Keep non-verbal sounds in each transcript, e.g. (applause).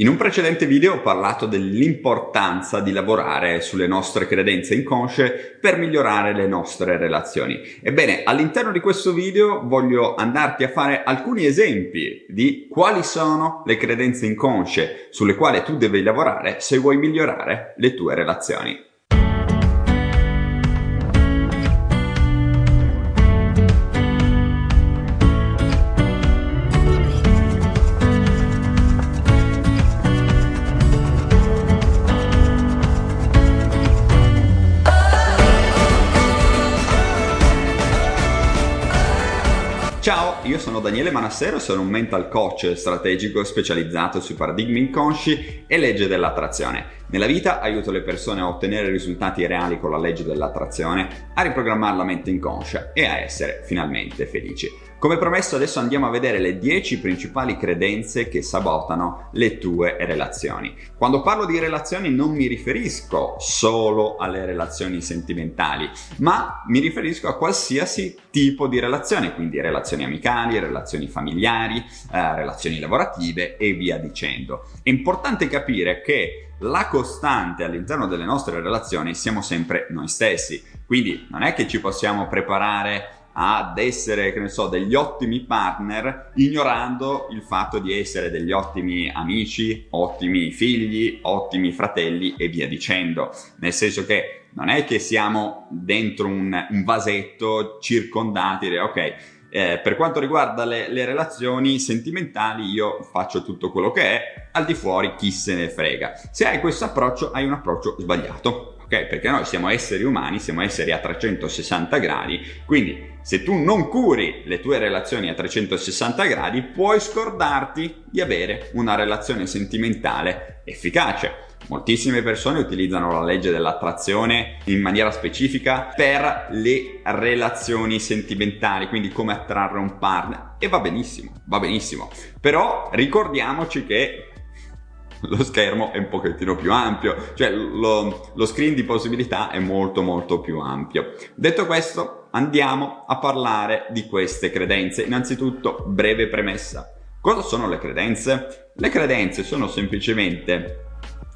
In un precedente video ho parlato dell'importanza di lavorare sulle nostre credenze inconsce per migliorare le nostre relazioni. Ebbene, all'interno di questo video voglio andarti a fare alcuni esempi di quali sono le credenze inconsce sulle quali tu devi lavorare se vuoi migliorare le tue relazioni. Sono Daniele Manassero, sono un mental coach strategico specializzato sui paradigmi inconsci e legge dell'attrazione. Nella vita aiuto le persone a ottenere risultati reali con la legge dell'attrazione, a riprogrammare la mente inconscia e a essere finalmente felici. Come promesso adesso andiamo a vedere le 10 principali credenze che sabotano le tue relazioni. Quando parlo di relazioni non mi riferisco solo alle relazioni sentimentali, ma mi riferisco a qualsiasi tipo di relazione, quindi relazioni amicali, relazioni familiari, eh, relazioni lavorative e via dicendo. È importante capire che la costante all'interno delle nostre relazioni siamo sempre noi stessi, quindi non è che ci possiamo preparare ad essere, che ne so, degli ottimi partner, ignorando il fatto di essere degli ottimi amici, ottimi figli, ottimi fratelli e via dicendo. Nel senso che non è che siamo dentro un, un vasetto circondati, e ok, eh, per quanto riguarda le, le, relazioni sentimentali, io faccio tutto quello che è, al di fuori chi se ne frega. Se hai questo approccio, hai un approccio sbagliato ok? Perché noi siamo esseri umani, siamo esseri a 360 gradi, quindi se tu non curi le tue relazioni a 360 gradi, puoi scordarti di avere una relazione sentimentale efficace. Moltissime persone utilizzano la legge dell'attrazione in maniera specifica per le relazioni sentimentali, quindi come attrarre un partner. E va benissimo, va benissimo. Però ricordiamoci che (laughs) lo schermo è un pochettino più ampio, cioè lo, lo screen di possibilità è molto molto più ampio. Detto questo, andiamo a parlare di queste credenze. Innanzitutto, breve premessa. Cosa sono le credenze? Le credenze sono semplicemente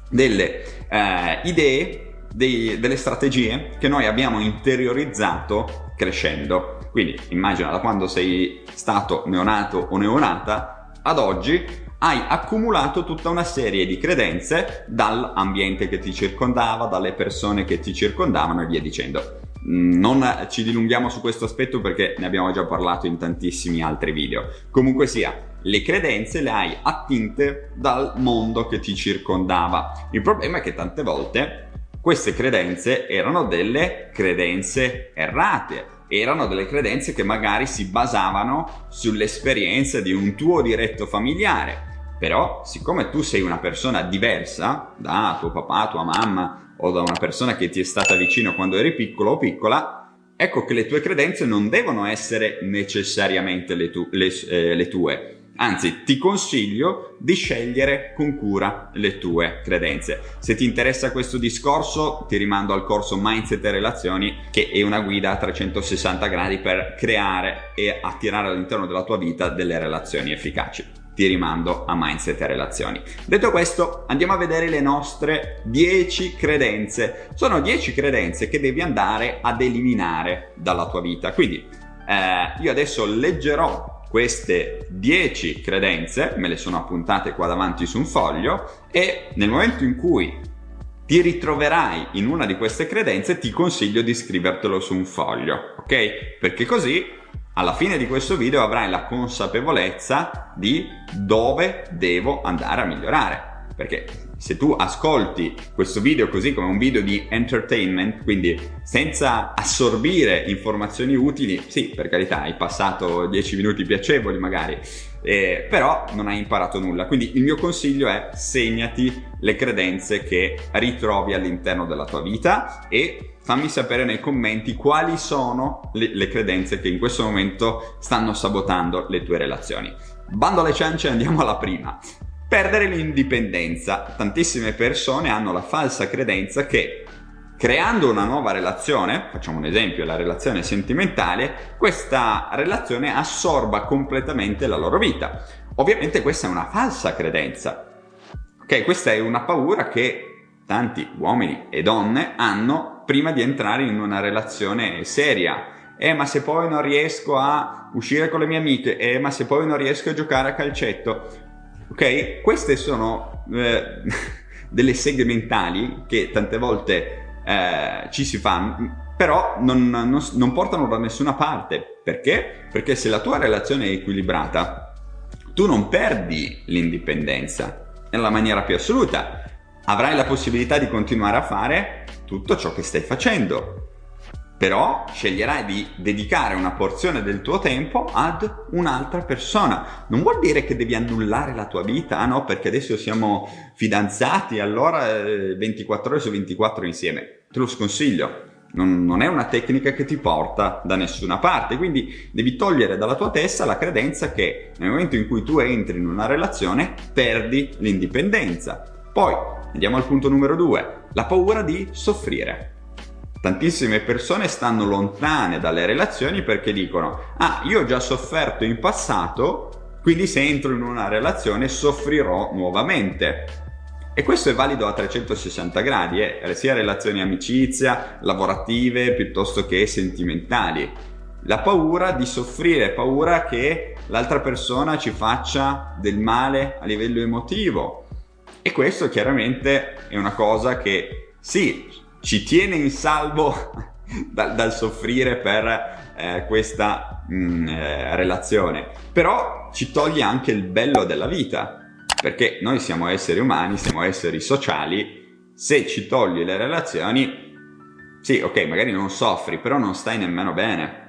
delle eh, idee, dei, delle strategie che noi abbiamo interiorizzato crescendo. Quindi immagina da quando sei stato neonato o neonata ad oggi hai accumulato tutta una serie di credenze dall'ambiente che ti circondava, dalle persone che ti circondavano e via dicendo. Mm, non ci dilunghiamo su questo aspetto perché ne abbiamo già parlato in tantissimi altri video. Comunque sia, le credenze le hai attinte dal mondo che ti circondava. Il problema è che tante volte queste credenze erano delle credenze errate, erano delle credenze che magari si basavano sull'esperienza di un tuo diretto familiare però, siccome tu sei una persona diversa da tuo papà, tua mamma o da una persona che ti è stata vicino quando eri piccolo o piccola, ecco che le tue credenze non devono essere necessariamente le, tu- le, eh, le tue. Anzi, ti consiglio di scegliere con cura le tue credenze. Se ti interessa questo discorso, ti rimando al corso Mindset e Relazioni, che è una guida a 360 gradi per creare e attirare all'interno della tua vita delle relazioni efficaci ti rimando a mindset e relazioni. Detto questo, andiamo a vedere le nostre 10 credenze. Sono 10 credenze che devi andare ad eliminare dalla tua vita. Quindi eh, io adesso leggerò queste 10 credenze, me le sono appuntate qua davanti su un foglio e nel momento in cui ti ritroverai in una di queste credenze ti consiglio di scrivertelo su un foglio, ok? Perché così alla fine di questo video avrai la consapevolezza di dove devo andare a migliorare. Perché se tu ascolti questo video così come un video di entertainment, quindi senza assorbire informazioni utili, sì, per carità, hai passato 10 minuti piacevoli magari, eh, però non hai imparato nulla. Quindi il mio consiglio è segnati le credenze che ritrovi all'interno della tua vita e fammi sapere nei commenti quali sono le, le credenze che in questo momento stanno sabotando le tue relazioni. Bando alle ciance, andiamo alla prima. Perdere l'indipendenza. Tantissime persone hanno la falsa credenza che creando una nuova relazione, facciamo un esempio, la relazione sentimentale, questa relazione assorba completamente la loro vita. Ovviamente questa è una falsa credenza. Ok, questa è una paura che tanti uomini e donne hanno prima di entrare in una relazione seria. Eh, ma se poi non riesco a uscire con le mie amiche, eh, ma se poi non riesco a giocare a calcetto. Ok, queste sono eh, (laughs) delle seghe mentali che tante volte eh, ci si fanno, però non, non, non portano da nessuna parte. Perché? Perché se la tua relazione è equilibrata, tu non perdi l'indipendenza nella maniera più assoluta. Avrai la possibilità di continuare a fare tutto ciò che stai facendo. Però sceglierai di dedicare una porzione del tuo tempo ad un'altra persona. Non vuol dire che devi annullare la tua vita, no, perché adesso siamo fidanzati, allora 24 eh, ore su 24 insieme. Te lo sconsiglio. Non, è una tecnica che ti porta da nessuna parte, quindi devi togliere dalla tua testa la credenza che nel momento in cui tu entri in una relazione perdi l'indipendenza. Poi andiamo al punto numero due, la paura di soffrire. Tantissime persone stanno lontane dalle relazioni perché dicono, ah, io ho già sofferto in passato, quindi se entro in una relazione soffrirò nuovamente. E questo è valido a 360 gradi, eh? sia relazioni amicizia, lavorative, piuttosto che sentimentali. La paura di soffrire, paura che l'altra persona ci faccia del male a livello emotivo. E questo chiaramente è una cosa che sì, ci tiene in salvo (laughs) dal, dal soffrire per eh, questa mh, mm, eh, relazione, però ci toglie anche il bello della vita perché noi siamo esseri umani, siamo esseri sociali, se ci togli le relazioni, sì, ok, magari non soffri, però non stai nemmeno bene.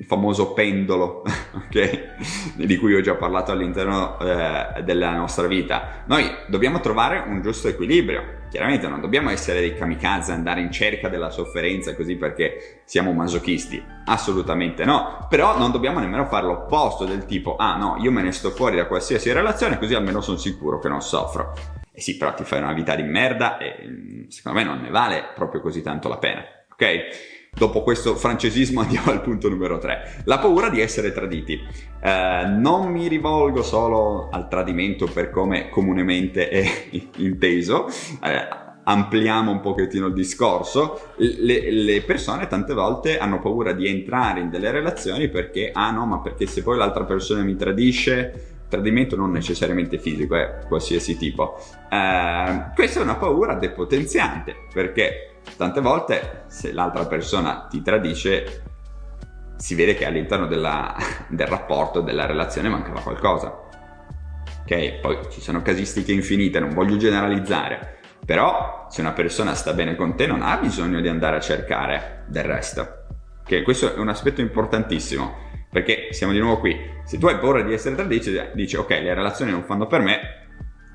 Il famoso pendolo, (laughs) ok? Di cui ho già parlato all'interno eh, della nostra vita. Noi dobbiamo trovare un giusto equilibrio Chiaramente non dobbiamo essere dei kamikaze, andare in cerca della sofferenza così perché siamo masochisti, assolutamente no, però non dobbiamo nemmeno fare l'opposto del tipo, ah no, io me ne sto fuori da qualsiasi relazione così almeno sono sicuro che non soffro. E sì, però ti fai una vita di merda e mm, secondo me non ne vale proprio così tanto la pena, ok? Dopo questo francesismo (laughs) andiamo al punto numero 3, la paura di essere traditi. Eh, non mi rivolgo solo al tradimento per come comunemente è (laughs) inteso, eh, ampliamo un pochettino il discorso, le, le, persone tante volte hanno paura di entrare in delle relazioni perché, ah no, ma perché se poi l'altra persona mi tradisce, tradimento non necessariamente fisico, è eh, qualsiasi tipo. Eh, questa è una paura depotenziante perché tante volte se l'altra persona ti tradisce si vede che all'interno della, (laughs) del rapporto, della relazione mancava qualcosa. Ok, poi ci sono casistiche infinite, non voglio generalizzare, però se una persona sta bene con te non ha bisogno di andare a cercare del resto. Ok, questo è un aspetto importantissimo, perché siamo di nuovo qui. Se tu hai paura di essere tradito, dici ok, le relazioni non fanno per me,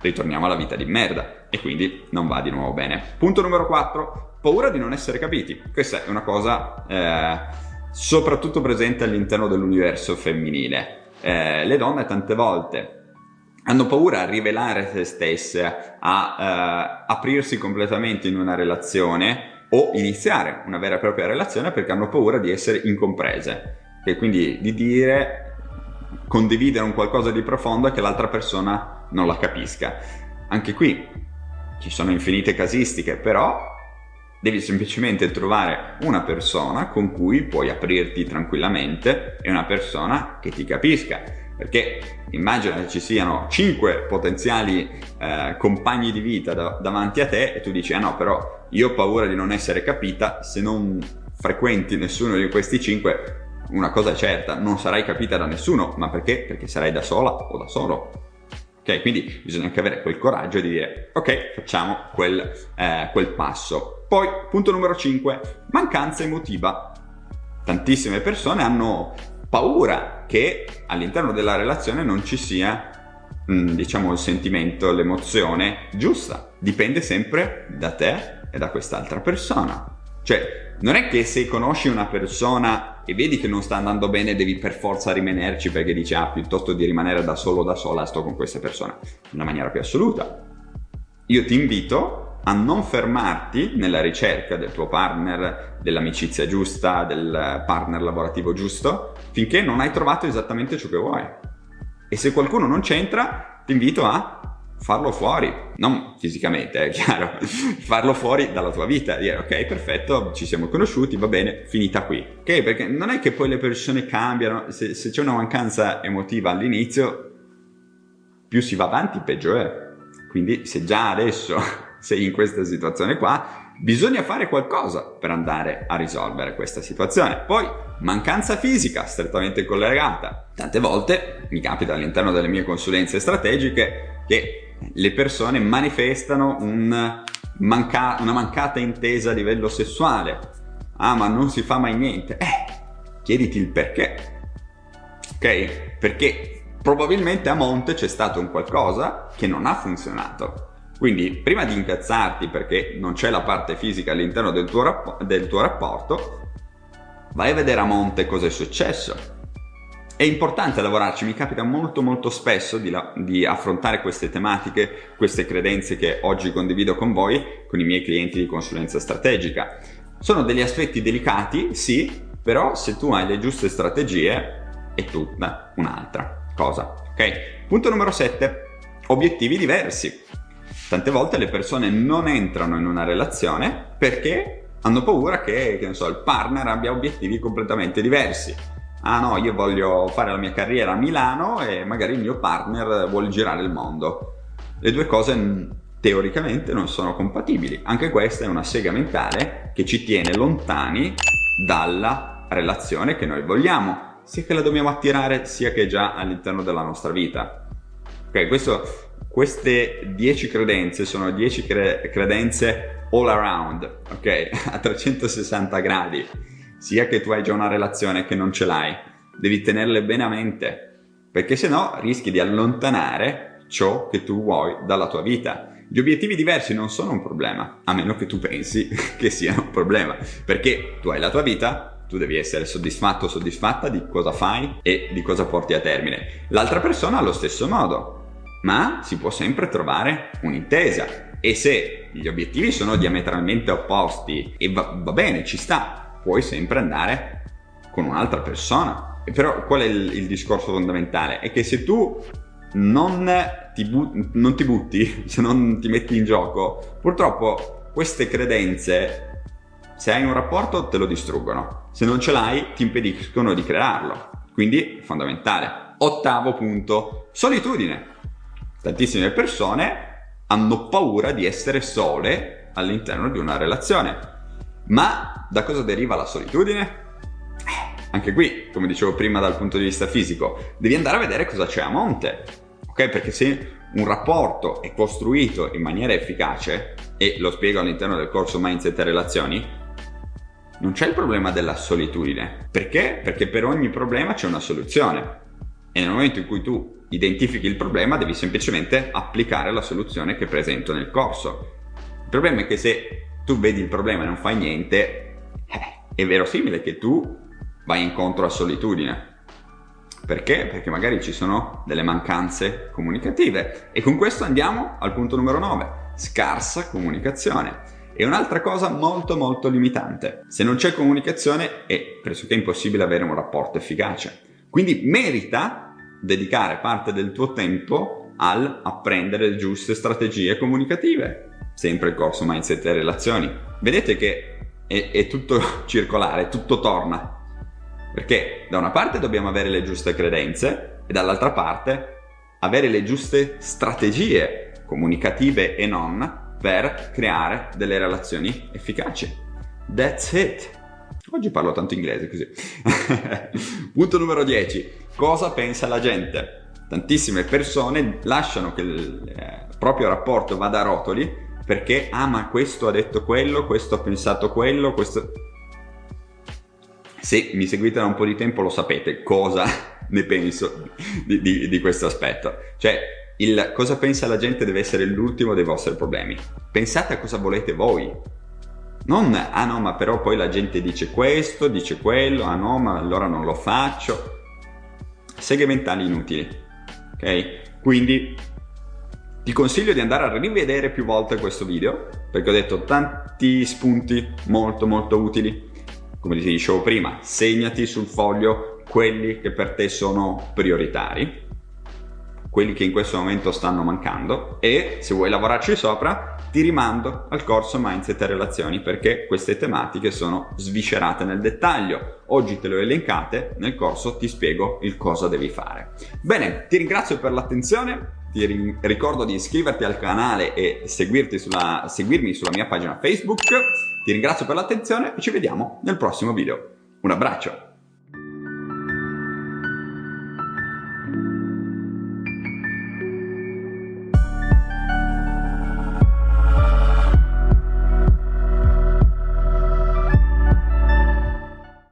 ritorniamo alla vita di merda e quindi non va di nuovo bene. Punto numero 4, paura di non essere capiti. Questa è una cosa eh, soprattutto presente all'interno dell'universo femminile. Eh, le donne tante volte hanno paura a rivelare se stesse, a eh, aprirsi completamente in una relazione o iniziare una vera e propria relazione perché hanno paura di essere incomprese e quindi di dire condividere un qualcosa di profondo che l'altra persona non la capisca. Anche qui ci sono infinite casistiche, però Devi semplicemente trovare una persona con cui puoi aprirti tranquillamente e una persona che ti capisca. Perché immagina che ci siano 5 potenziali eh, compagni di vita da- davanti a te e tu dici, ah no, però io ho paura di non essere capita, se non frequenti nessuno di questi 5, una cosa è certa, non sarai capita da nessuno, ma perché? Perché sarai da sola o da solo. Ok, quindi bisogna anche avere quel coraggio di dire, ok, facciamo quel, eh, quel passo. Poi, punto numero 5, mancanza emotiva. Tantissime persone hanno paura che all'interno della relazione non ci sia, mm, diciamo, il sentimento, l'emozione giusta. Dipende sempre da te e da quest'altra persona. Cioè, non è che se conosci una persona e vedi che non sta andando bene devi per forza rimanerci perché dici ah piuttosto di rimanere da solo da sola sto con questa persona. In una maniera più assoluta. Io ti invito a non fermarti nella ricerca del tuo partner, dell'amicizia giusta, del partner lavorativo giusto, finché non hai trovato esattamente ciò che vuoi. E se qualcuno non c'entra, ti invito a farlo fuori, non fisicamente, è chiaro, (laughs) farlo fuori dalla tua vita, dire ok, perfetto, ci siamo conosciuti, va bene, finita qui. Ok, perché non è che poi le persone cambiano, se, se c'è una mancanza emotiva all'inizio, più si va avanti, peggio è. Quindi se già adesso (laughs) sei in questa situazione qua, bisogna fare qualcosa per andare a risolvere questa situazione. Poi, mancanza fisica strettamente collegata. Tante volte mi capita all'interno delle mie consulenze strategiche che le persone manifestano un manca- una mancata intesa a livello sessuale. Ah, ma non si fa mai niente. Eh, chiediti il perché. Ok? Perché probabilmente a monte c'è stato un qualcosa che non ha funzionato. Quindi, prima di incazzarti perché non c'è la parte fisica all'interno del tuo, rapp- del tuo rapporto, vai a vedere a monte cosa è successo è importante lavorarci, mi capita molto molto spesso di, la, di, affrontare queste tematiche, queste credenze che oggi condivido con voi, con i miei clienti di consulenza strategica. Sono degli aspetti delicati, sì, però se tu hai le giuste strategie è tutta un'altra cosa. Ok? Punto numero 7. Obiettivi diversi. Tante volte le persone non entrano in una relazione perché hanno paura che, che so, il partner abbia obiettivi completamente diversi ah no, io voglio fare la mia carriera a Milano e magari il mio partner vuole girare il mondo. Le due cose teoricamente non sono compatibili. Anche questa è una sega mentale che ci tiene lontani dalla relazione che noi vogliamo, sia che la dobbiamo attirare, sia che già all'interno della nostra vita. Ok, questo, queste 10 credenze sono 10 cre- credenze all around, ok? (laughs) A 360 gradi sia che tu hai già una relazione che non ce l'hai, devi tenerle bene a mente, perché se no rischi di allontanare ciò che tu vuoi dalla tua vita. Gli obiettivi diversi non sono un problema, a meno che tu pensi (laughs) che siano un problema, perché tu hai la tua vita, tu devi essere soddisfatto o soddisfatta di cosa fai e di cosa porti a termine. L'altra persona allo stesso modo, ma si può sempre trovare un'intesa. E se gli obiettivi sono diametralmente opposti e va, va bene, ci sta, puoi sempre andare con un'altra persona. Però qual è il, il discorso fondamentale? È che se tu non ti, bu- non ti butti, (laughs) se non ti metti in gioco, purtroppo queste credenze, se hai un rapporto, te lo distruggono. Se non ce l'hai, ti impediscono di crearlo. Quindi, fondamentale. Ottavo punto, solitudine. Tantissime persone hanno paura di essere sole all'interno di una relazione ma da cosa deriva la solitudine? Eh, anche qui, come dicevo prima dal punto di vista fisico, devi andare a vedere cosa c'è a monte. Ok? Perché se un rapporto è costruito in maniera efficace, e lo spiego all'interno del corso Mindset e Relazioni, non c'è il problema della solitudine. Perché? Perché per ogni problema c'è una soluzione. E nel momento in cui tu identifichi il problema, devi semplicemente applicare la soluzione che presento nel corso. Il problema è che se tu vedi il problema e non fai niente, eh, è verosimile che tu vai incontro a solitudine. Perché? Perché magari ci sono delle mancanze comunicative. E con questo andiamo al punto numero 9, scarsa comunicazione. E un'altra cosa molto molto limitante. Se non c'è comunicazione è pressoché impossibile avere un rapporto efficace. Quindi merita dedicare parte del tuo tempo al apprendere le giuste strategie comunicative sempre il corso Mindset e Relazioni. Vedete che è, è tutto (laughs) circolare, tutto torna. Perché da una parte dobbiamo avere le giuste credenze e dall'altra parte avere le giuste strategie comunicative e non per creare delle relazioni efficaci. That's it. Oggi parlo tanto inglese così. (laughs) Punto numero 10. Cosa pensa la gente? Tantissime persone lasciano che il eh, proprio rapporto vada a rotoli perché, ah ma questo ha detto quello, questo ha pensato quello, questo... Se mi seguite da un po' di tempo lo sapete cosa (laughs) ne penso di, di, di questo aspetto. Cioè, il cosa pensa la gente deve essere l'ultimo dei vostri problemi. Pensate a cosa volete voi. Non, ah no, ma però poi la gente dice questo, dice quello, ah no, ma allora non lo faccio. Seghe mentali inutili. Ok? Quindi ti consiglio di andare a rivedere più volte questo video perché ho detto tanti spunti molto molto utili. Come ti dicevo prima, segnati sul foglio quelli che per te sono prioritari. quelli che in questo momento stanno mancando e se vuoi lavorarci sopra ti rimando al corso Mindset e Relazioni perché queste tematiche sono sviscerate nel dettaglio. Oggi te le ho elencate, nel corso ti spiego il cosa devi fare. Bene, ti ringrazio per l'attenzione, ti ricordo di iscriverti al canale e sulla, seguirmi sulla mia pagina Facebook. Ti ringrazio per l'attenzione e ci vediamo nel prossimo video. Un abbraccio!